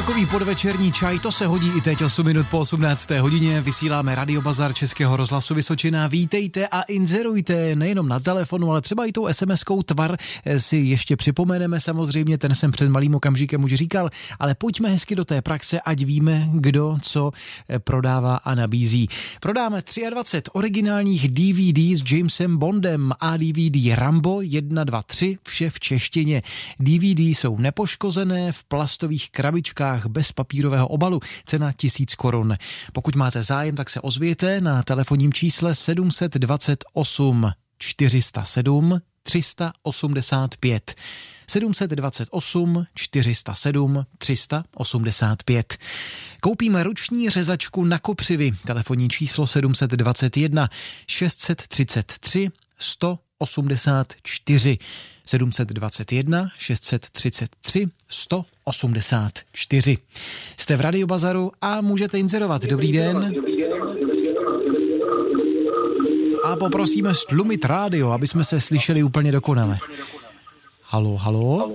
Takový podvečerní čaj, to se hodí i teď 8 minut po 18. hodině. Vysíláme Radio Bazar Českého rozhlasu Vysočina. Vítejte a inzerujte nejenom na telefonu, ale třeba i tou SMS-kou tvar si ještě připomeneme samozřejmě, ten jsem před malým okamžikem už říkal, ale pojďme hezky do té praxe, ať víme, kdo co prodává a nabízí. Prodáme 23 originálních DVD s Jamesem Bondem a DVD Rambo 1, 2, 3, vše v češtině. DVD jsou nepoškozené v plastových krabičkách krabičkách bez papírového obalu. Cena 1000 korun. Pokud máte zájem, tak se ozvěte na telefonním čísle 728 407 385. 728 407 385. Koupíme ruční řezačku na kopřivy. Telefonní číslo 721 633 184. 721 633 184. Jste v Radio Bazaru a můžete inzerovat. Dobrý den. A poprosíme stlumit rádio, aby jsme se slyšeli úplně dokonale. Halo, halo.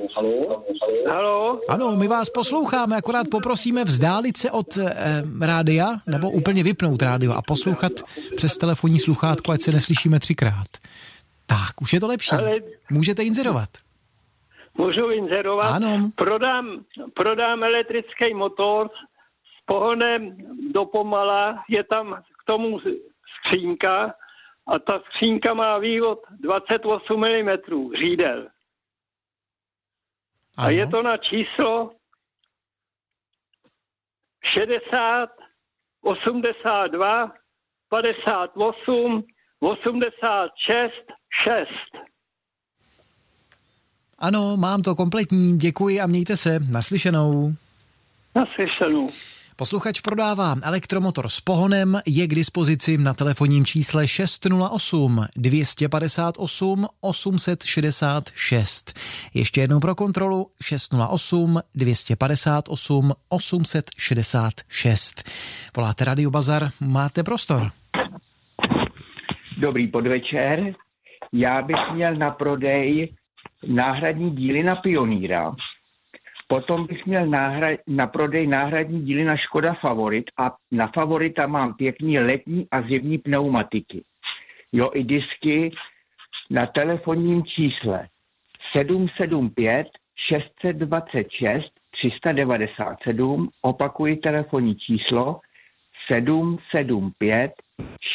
Halo? Ano, my vás posloucháme, akorát poprosíme vzdálit se od e, rádia, nebo úplně vypnout rádio a poslouchat přes telefonní sluchátko, ať se neslyšíme třikrát. Tak, už je to lepší. Můžete inzerovat. Můžu inzerovat? Ano. Prodám, prodám elektrický motor s pohonem do pomala, je tam k tomu skřínka a ta skřínka má vývod 28 mm řídel. Ano. A je to na číslo 60 82 58 86 6. Ano, mám to kompletní, děkuji a mějte se. Naslyšenou. Naslyšenou. Posluchač prodává elektromotor s pohonem, je k dispozici na telefonním čísle 608 258 866. Ještě jednou pro kontrolu 608 258 866. Voláte Radio Bazar, máte prostor. Dobrý podvečer. Já bych měl na prodej náhradní díly na Pioníra. Potom bych měl náhra- na prodej náhradní díly na Škoda Favorit a na Favorita mám pěkný letní a zimní pneumatiky. Jo, i disky na telefonním čísle 775 626 397, opakuji telefonní číslo 775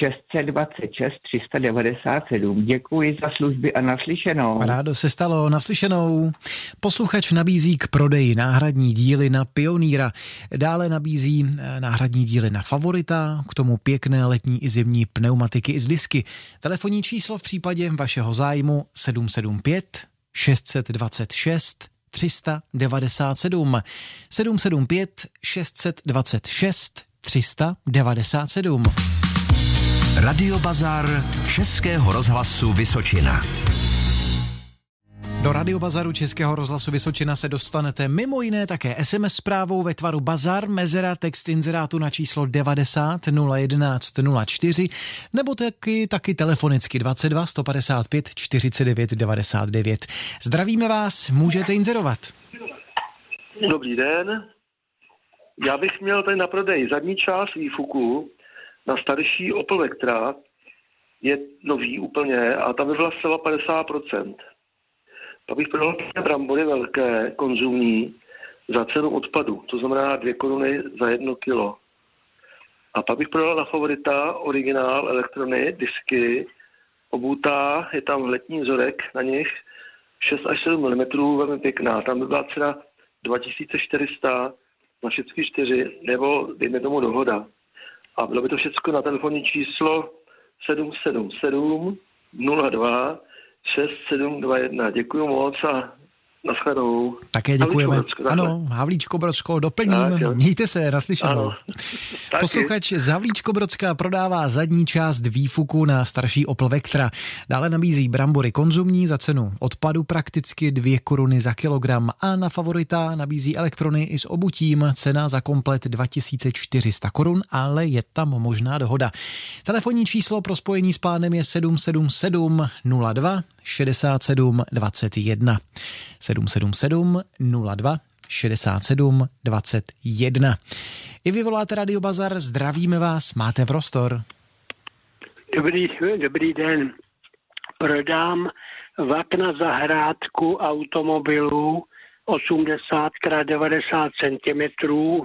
626 397. Děkuji za služby a naslyšenou. Rádo se stalo naslyšenou. Posluchač nabízí k prodeji náhradní díly na Pioníra. Dále nabízí eh, náhradní díly na Favorita, k tomu pěkné letní i zimní pneumatiky i z disky. Telefonní číslo v případě vašeho zájmu 775 626 397 775 626 397. Radio Bazar Českého rozhlasu Vysočina. Do Radiobazaru Českého rozhlasu Vysočina se dostanete mimo jiné také SMS zprávou ve tvaru Bazar, mezera, text inzerátu na číslo 90 011 04 nebo taky, taky telefonicky 22 155 49 99. Zdravíme vás, můžete inzerovat. Dobrý den, já bych měl tady na prodej zadní část výfuku na starší Opel Vectra, je nový úplně a ta by byla zcela 50%. Pak bych prodal brambory velké, konzumní, za cenu odpadu, to znamená dvě koruny za jedno kilo. A pak bych prodal na favorita originál elektrony, disky, obutá, je tam letní vzorek na nich, 6 až 7 mm, velmi pěkná. Tam by byla cena 2400 na všechny čtyři, nebo dejme tomu dohoda. A bylo by to všechno na telefonní číslo 777 02 6721. Děkuji moc a Naschledanou. Také děkujeme. Havlíčko, ano, Havlíčko Brodsko, doplním. Tak, Mějte se, naslyšenou. Posluchač z Havlíčko Brodská prodává zadní část výfuku na starší Opel Vectra. Dále nabízí brambory konzumní za cenu odpadu prakticky 2 koruny za kilogram a na favorita nabízí elektrony i s obutím. Cena za komplet 2400 korun, ale je tam možná dohoda. Telefonní číslo pro spojení s pánem je 777 02 67 21. 777 02 67 21. I vy voláte Radio Bazar, zdravíme vás, máte prostor. Dobrý, dobrý den. Prodám vak na zahrádku automobilů 80 x 90 cm,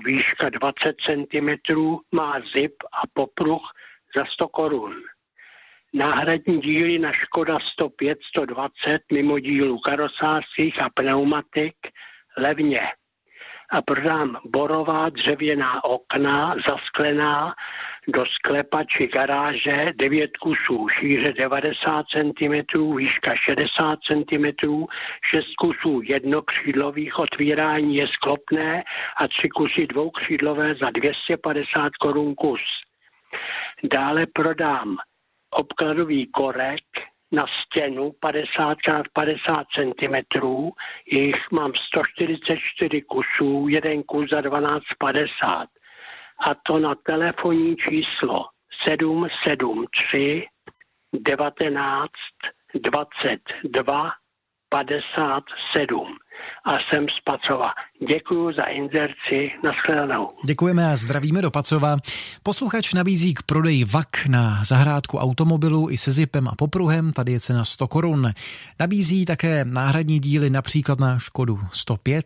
výška 20 cm, má zip a popruh za 100 korun. Náhradní díly na Škoda 105, 120 mimo dílů karosářských a pneumatik levně. A prodám borová dřevěná okna, zasklená do sklepa či garáže 9 kusů, šíře 90 cm, výška 60 cm, 6 kusů jednokřídlových otvírání je sklopné a 3 kusy dvoukřídlové za 250 korun kus. Dále prodám obkladový korek na stěnu 50 x 50 cm, jich mám 144 kusů, jeden kus za 12,50 a to na telefonní číslo 773 19 22 57 a jsem z Pacova. Děkuji za inzerci. Naschledanou. Děkujeme a zdravíme do Pacova. Posluchač nabízí k prodeji VAK na zahrádku automobilu i se zipem a popruhem. Tady je cena 100 korun. Nabízí také náhradní díly například na Škodu 105,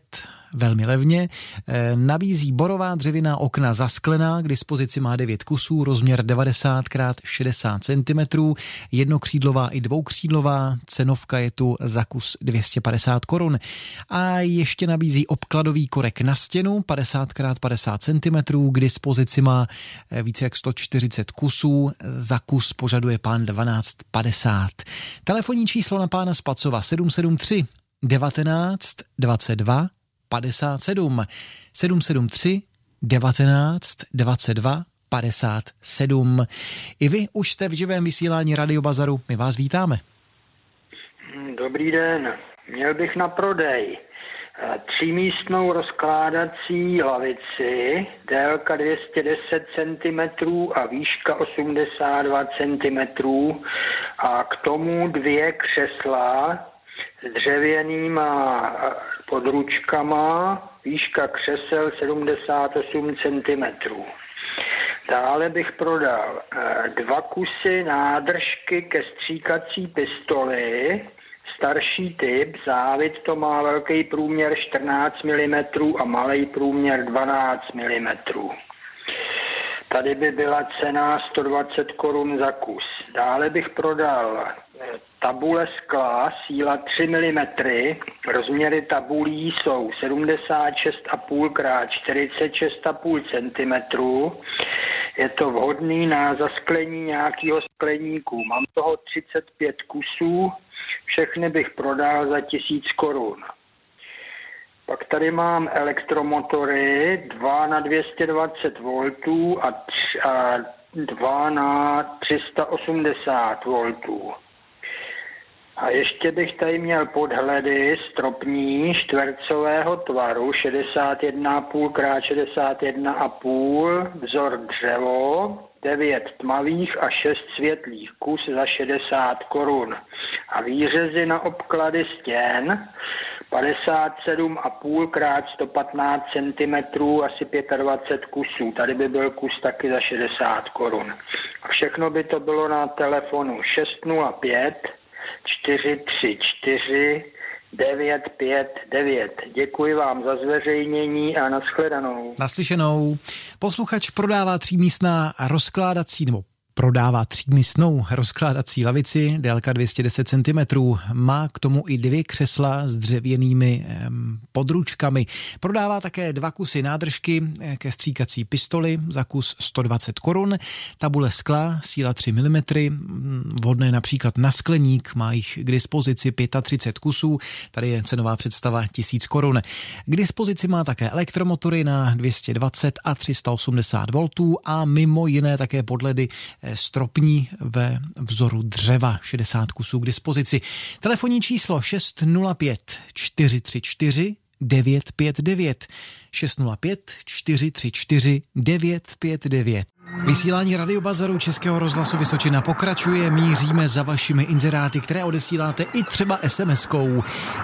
velmi levně. Eh, nabízí borová dřevěná okna zasklená, k dispozici má 9 kusů, rozměr 90 x 60 cm, jednokřídlová i dvoukřídlová, cenovka je tu za kus 250 korun. A ještě nabízí obkladový korek na stěnu 50 x 50 cm, k dispozici má eh, více jak 140 kusů, za kus požaduje pán 12,50. Telefonní číslo na pána Spacova 773 19 22 57 773 19 22 57. I vy už jste v živém vysílání Radio Bazaru. My vás vítáme. Dobrý den. Měl bych na prodej eh, třímístnou rozkládací lavici, délka 210 cm a výška 82 cm a k tomu dvě křesla s dřevěnýma područkama, výška křesel 78 cm. Dále bych prodal eh, dva kusy nádržky ke stříkací pistoli, starší typ, závit to má velký průměr 14 mm a malý průměr 12 mm. Tady by byla cena 120 korun za kus. Dále bych prodal eh, tabule skla, síla 3 mm. Rozměry tabulí jsou 76,5 x 46,5 cm. Je to vhodný na zasklení nějakého skleníku. Mám toho 35 kusů, všechny bych prodal za 1000 korun. Pak tady mám elektromotory, 2 na 220 V a, tři, a 2 na 380 V. A ještě bych tady měl podhledy stropní čtvercového tvaru 61,5 x 61,5 vzor dřevo, 9 tmavých a 6 světlých kus za 60 korun. A výřezy na obklady stěn 57,5 x 115 cm, asi 25 kusů. Tady by byl kus taky za 60 korun. A všechno by to bylo na telefonu 605 434 959. Děkuji vám za zveřejnění a nashledanou. Naslyšenou. Posluchač prodává třímístná rozkládací nebo Prodává třímístnou rozkládací lavici, délka 210 cm. Má k tomu i dvě křesla s dřevěnými područkami. Prodává také dva kusy nádržky eh, ke stříkací pistoli za kus 120 korun. Tabule skla, síla 3 mm, vhodné například na skleník, má jich k dispozici 35 kusů. Tady je cenová představa 1000 korun. K dispozici má také elektromotory na 220 a 380 V a mimo jiné také podledy eh, stropní ve vzoru dřeva, 60 kusů k dispozici. Telefonní číslo 605 434 959 605 434 959. Vysílání radiobazaru Českého rozhlasu Vysočina pokračuje. Míříme za vašimi inzeráty, které odesíláte i třeba SMS-kou.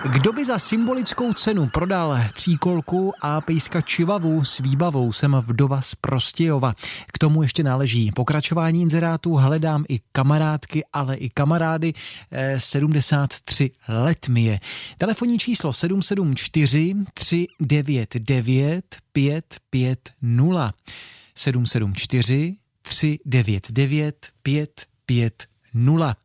Kdo by za symbolickou cenu prodal tříkolku a pejska čivavu s výbavou? Jsem vdova z Prostějova. K tomu ještě náleží pokračování inzerátů. Hledám i kamarádky, ale i kamarády. 73 eh, let mi je. Telefonní číslo 774 399 550. 774 399 550.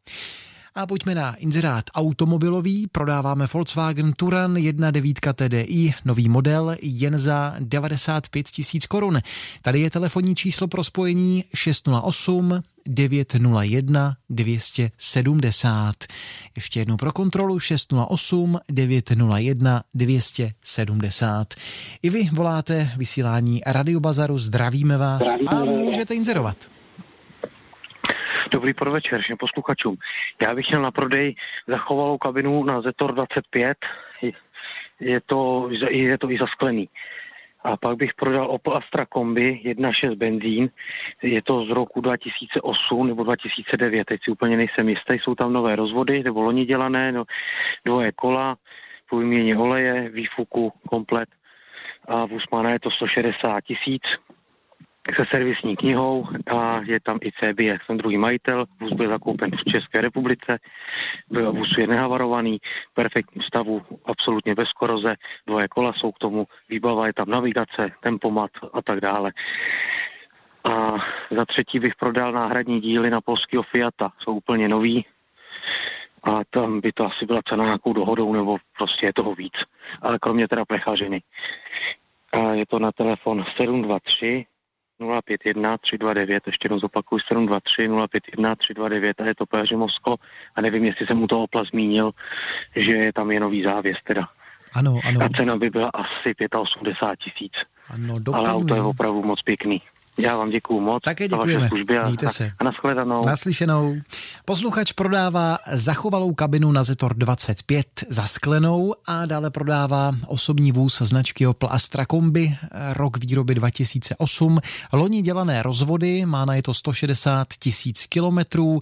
A pojďme na inzerát automobilový. Prodáváme Volkswagen Turan 1.9 TDI, nový model, jen za 95 tisíc korun. Tady je telefonní číslo pro spojení 608 901 270. Ještě jednou pro kontrolu 608 901 270. I vy voláte vysílání Radiobazaru, zdravíme vás a můžete inzerovat. Dobrý podvečer všem posluchačům. Já bych měl na prodej zachovalou kabinu na Zetor 25. Je to, je to i zasklený. A pak bych prodal Opel Astra Kombi 1.6 benzín. Je to z roku 2008 nebo 2009, teď si úplně nejsem jistý. Jsou tam nové rozvody, nebo loni dělané, no, dvoje kola, po oleje, výfuku, komplet. A v Usmana je to 160 tisíc se servisní knihou a je tam i CBS, jsem druhý majitel, vůz byl zakoupen v České republice, vůz je nehavarovaný, v perfektním stavu, absolutně bez koroze, dvoje kola jsou k tomu, výbava je tam navigace, tempomat a tak dále. A za třetí bych prodal náhradní díly na polského Fiata, jsou úplně nový, a tam by to asi byla cena nějakou dohodou, nebo prostě je toho víc. Ale kromě teda plechařiny. A je to na telefon 723 051 329, ještě jednou zopakuju 723 051 329 a je to Péře Moskvo a nevím, jestli jsem mu to opla zmínil, že je tam je nový závěs teda. Ano, ano. A cena by byla asi 85 tisíc. Ano, Ale auto je opravdu moc pěkný. Já vám děkuju moc. Také děkujeme. Služby a, Mějte se. A nashledanou. Naslyšenou. Posluchač prodává zachovalou kabinu na Zetor 25 za sklenou a dále prodává osobní vůz značky Opel Astra Kombi, rok výroby 2008. Loni dělané rozvody, má na je to 160 tisíc kilometrů.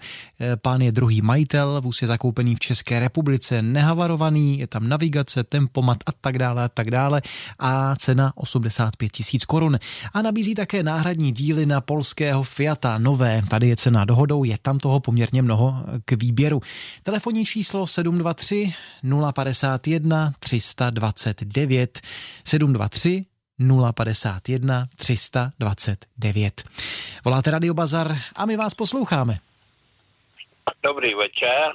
Pán je druhý majitel, vůz je zakoupený v České republice, nehavarovaný, je tam navigace, tempomat a tak dále a tak dále a cena 85 tisíc korun. A nabízí také náhradní díly na polského Fiata nové. Tady je cena dohodou, je tam toho poměrně mnoho k výběru. Telefonní číslo 723 051 329 723 051 329. Voláte Radio Bazar a my vás posloucháme. Dobrý večer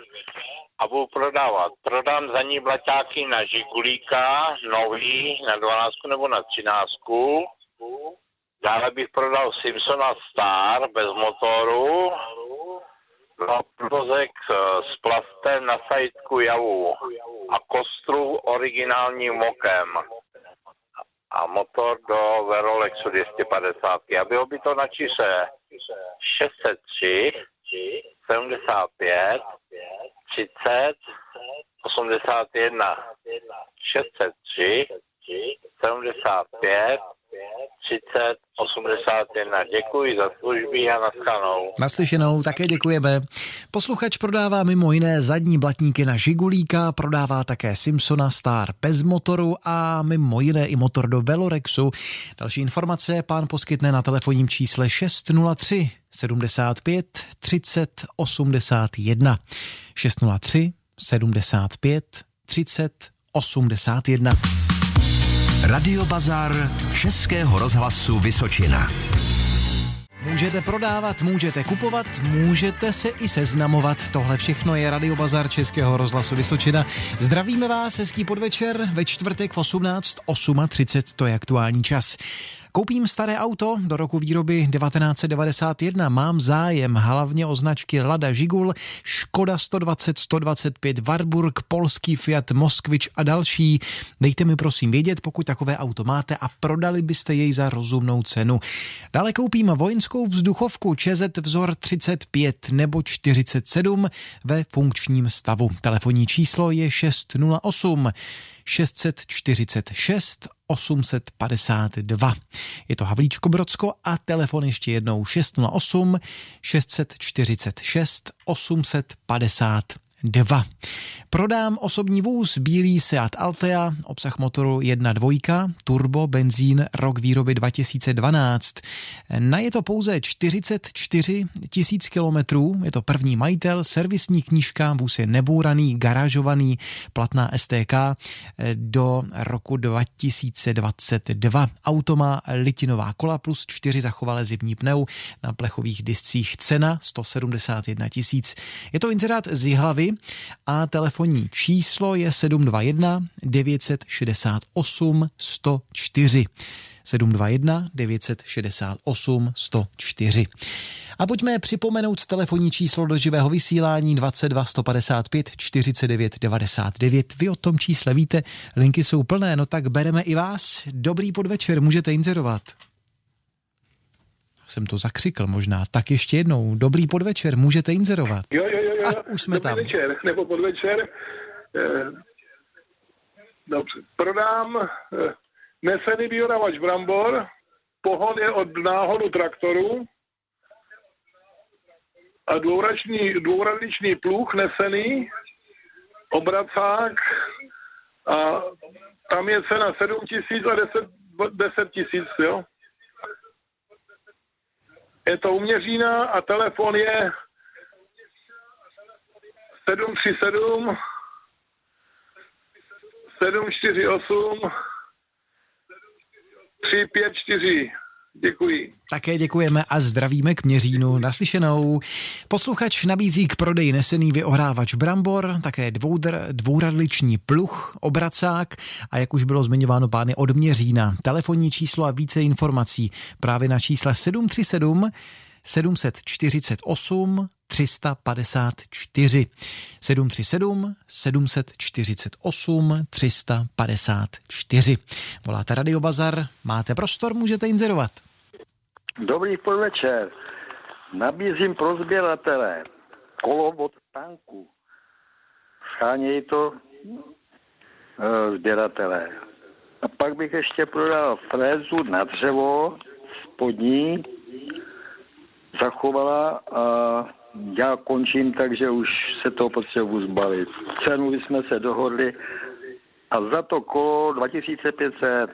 a budu prodávat. Prodám za ní blaťáky na Žigulíka, nový, na 12 nebo na 13. Dále bych prodal Simpsona Star bez motoru, no, vozek s plastem na sajtku javu a kostru originálním mokem. A motor do Verolexu 250. A bylo by to na číse 603 75 30 81 603 75 30 81. Děkuji za služby a naschanou. Naslyšenou, také děkujeme. Posluchač prodává mimo jiné zadní blatníky na Žigulíka, prodává také Simpsona Star bez motoru a mimo jiné i motor do Velorexu. Další informace pán poskytne na telefonním čísle 603 75 30 81. 603 75 30 81. Radio Bazar Českého rozhlasu Vysočina. Můžete prodávat, můžete kupovat, můžete se i seznamovat. Tohle všechno je Radio Bazar Českého rozhlasu Vysočina. Zdravíme vás, hezký podvečer ve čtvrtek v 18, 8.30, to je aktuální čas. Koupím staré auto do roku výroby 1991. Mám zájem hlavně o značky Lada Žigul, Škoda 120, 125, Warburg, polský Fiat Moskvič a další. Dejte mi prosím vědět, pokud takové auto máte a prodali byste jej za rozumnou cenu. Dále koupím vojenskou vzduchovku ČZ vzor 35 nebo 47 ve funkčním stavu. Telefonní číslo je 608 646 852. Je to Havlíčko Brodsko a telefon ještě jednou 608 646 852. Prodám osobní vůz bílý Seat Altea, obsah motoru 1.2, turbo, benzín, rok výroby 2012. Na je to pouze 44 tisíc kilometrů, je to první majitel, servisní knížka, vůz je nebouraný, garážovaný, platná STK do roku 2022. Auto má litinová kola plus 4 zachovalé zimní pneu na plechových discích. Cena 171 tisíc. Je to inzerát z Jihlavy a telefon telefonní číslo je 721 968 104. 721 968 104. A pojďme připomenout telefonní číslo do živého vysílání 22 155 49 99. Vy o tom čísle víte, linky jsou plné, no tak bereme i vás. Dobrý podvečer, můžete inzerovat. Jsem to zakřikl možná. Tak ještě jednou. Dobrý podvečer, můžete inzerovat. Jo, jo, jo. jo. A už jsme Dobrý tam. večer, nebo podvečer. Eh, Dobře. Prodám eh, nesený biodavač brambor, pohon je od náhodu traktoru a dvouračný, dvouradličný pluh nesený, obracák a tam je cena 7 tisíc a 10, 10 tisíc, jo. Je to uměřína a telefon je 737 748 354. Děkuji. Také děkujeme a zdravíme k Měřínu. Naslyšenou. Posluchač nabízí k prodeji nesený vyohrávač brambor, také dvoudr, dvouradliční pluh, obracák a jak už bylo zmiňováno pány od Měřína. Telefonní číslo a více informací právě na čísle 737 748 354. 737 748 354. Voláte Radio Bazar, máte prostor, můžete inzerovat. Dobrý podvečer. Nabízím pro sběratele kolo od tanku. Schánějí to e, sběratele. A pak bych ještě prodal frézu na dřevo spodní, zachovala a já končím, takže už se to potřebuji zbavit. Cenu jsme se dohodli a za to kolo 2500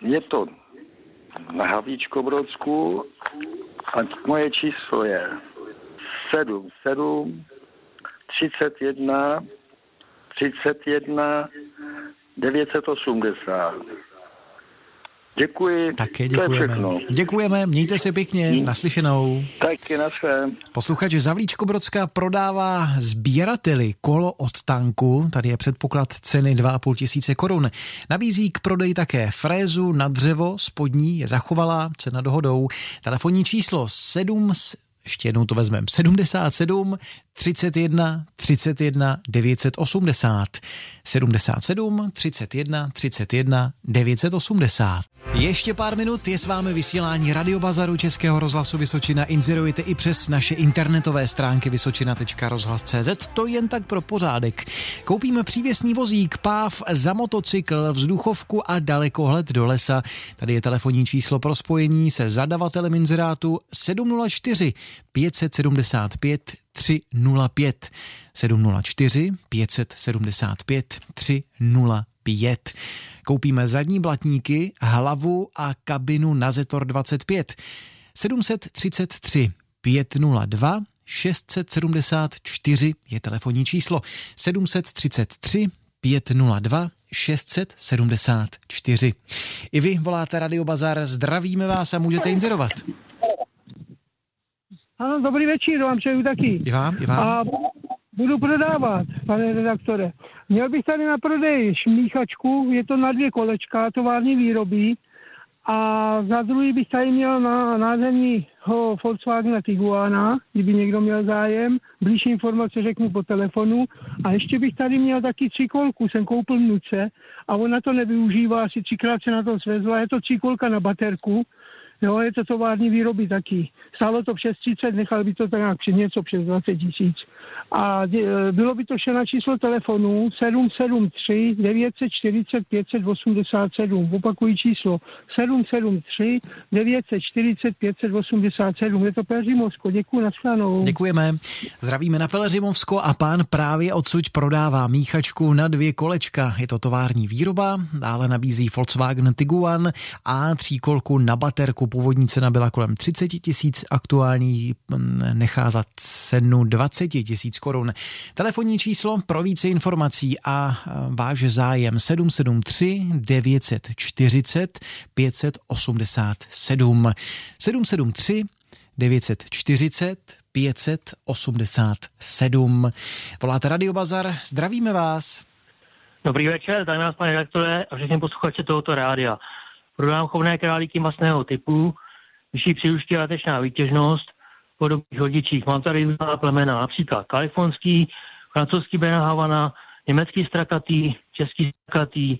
je to na Havlíčkobrodsku a moje číslo je 77 31 31 980. Děkuji. Také děkujeme. Děkujeme, mějte se pěkně, naslyšenou. Taky na svém. Posluchač Zavlíčko Brodská prodává sběrateli kolo od tanku, tady je předpoklad ceny 2,5 tisíce korun. Nabízí k prodeji také frézu na dřevo, spodní je zachovalá, cena dohodou. Telefonní číslo 7, s- ještě jednou to vezmeme, 77 31 31 980. 77 31 31 980. Ještě pár minut je s vámi vysílání Radiobazaru Českého rozhlasu Vysočina. Inzerujte i přes naše internetové stránky vysočina.rozhlas.cz. To jen tak pro pořádek. Koupíme přívěsný vozík, páv za motocykl, vzduchovku a dalekohled do lesa. Tady je telefonní číslo pro spojení se zadavatelem inzerátu 704 575 305 704 575 305. Koupíme zadní blatníky, hlavu a kabinu na Zetor 25 733 502 674 je telefonní číslo 733 502 674. I vy voláte Radio Bazar, zdravíme vás a můžete inzerovat. Ano, dobrý večer, vám přeju taky. I vám, i vám. A budu prodávat, pane redaktore. Měl bych tady na prodej šmíchačku, je to na dvě kolečka, tovární výroby. A za druhý bych tady měl na nádherního Volkswagen Tiguana, kdyby někdo měl zájem. Blížší informace řeknu po telefonu. A ještě bych tady měl taky třikolku, jsem koupil vnuce a ona to nevyužívá, asi třikrát se na to svezla. Je to třikolka na baterku, Jo, je to tovární výroby taky. Stálo to přes 30, nechal by to tak nějak při něco přes 20 tisíc. A e, bylo by to vše na číslo telefonu 773 940 587. Opakují číslo 773 940 587. Je to Pelřimovsko. Děkuji, nashledanou. Děkujeme. Zdravíme na Pelřimovsko a pán právě odsud prodává míchačku na dvě kolečka. Je to tovární výroba, dále nabízí Volkswagen Tiguan a tříkolku na baterku. Původní cena byla kolem 30 tisíc, aktuální mm, nechá za cenu 20 tisíc korun. Telefonní číslo pro více informací a váš zájem 773 940 587 773 940 587. Voláte Radio Bazar, zdravíme vás. Dobrý večer, tady nás pane redaktore a všechny posluchače tohoto rádia. Prodám chovné králíky masného typu, vyšší přiluští a tečná výtěžnost, podobných rodičích. Mám tady různá plemena, například kalifornský, francouzský Benahavana, německý strakatý, český strakatý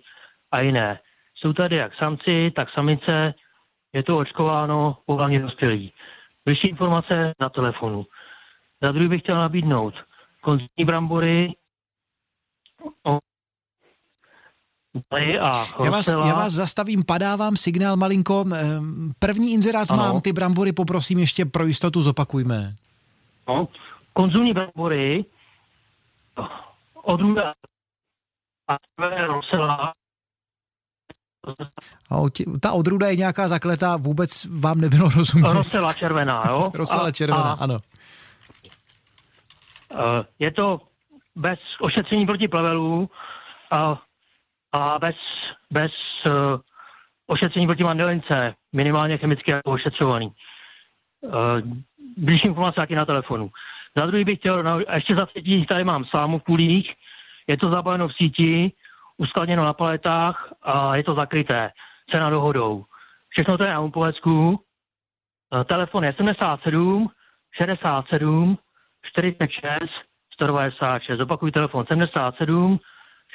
a jiné. Jsou tady jak samci, tak samice, je to očkováno, pohlavně dospělí. Vyšší informace na telefonu. Za druhý bych chtěl nabídnout konzumní brambory, a já vás, já vás zastavím, padá vám signál malinko. Ehm, první inzerát ano. mám, ty brambory poprosím ještě pro jistotu zopakujme. No, konzumní brambory, odrůda a rosela. Ta odrůda je nějaká zakletá, vůbec vám nebylo rozumět. Rosela červená, jo? Rosela červená, a, ano. Je to bez ošetření proti plevelů a a bez, bez uh, ošetření proti mandelince, minimálně chemicky jako ošetřovaný. Uh, blížší informace taky na telefonu. Za druhý bych chtěl, no, ještě za třetí, tady mám slámu v půlích, je to zabaveno v síti, uskladněno na paletách a je to zakryté. Cena dohodou. Všechno to je na Umpovecku. Uh, telefon je 77 67 46 196. Opakuju telefon 77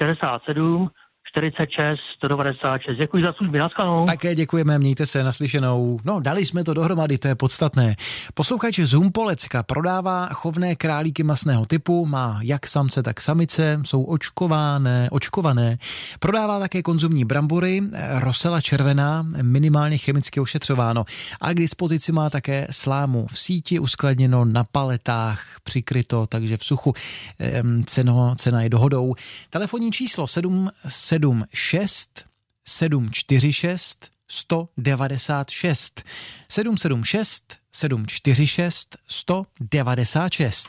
67 46 196. Děkuji za služby, naschledanou. Také děkujeme, mějte se naslyšenou. No, dali jsme to dohromady, to je podstatné. Posluchač z Humpolecka prodává chovné králíky masného typu, má jak samce, tak samice, jsou očkované, očkované. Prodává také konzumní brambory, rosela červená, minimálně chemicky ošetřováno. A k dispozici má také slámu v síti, uskladněno na paletách, přikryto, takže v suchu. Ceno, cena je dohodou. Telefonní číslo 7 776 746 196 776 746 196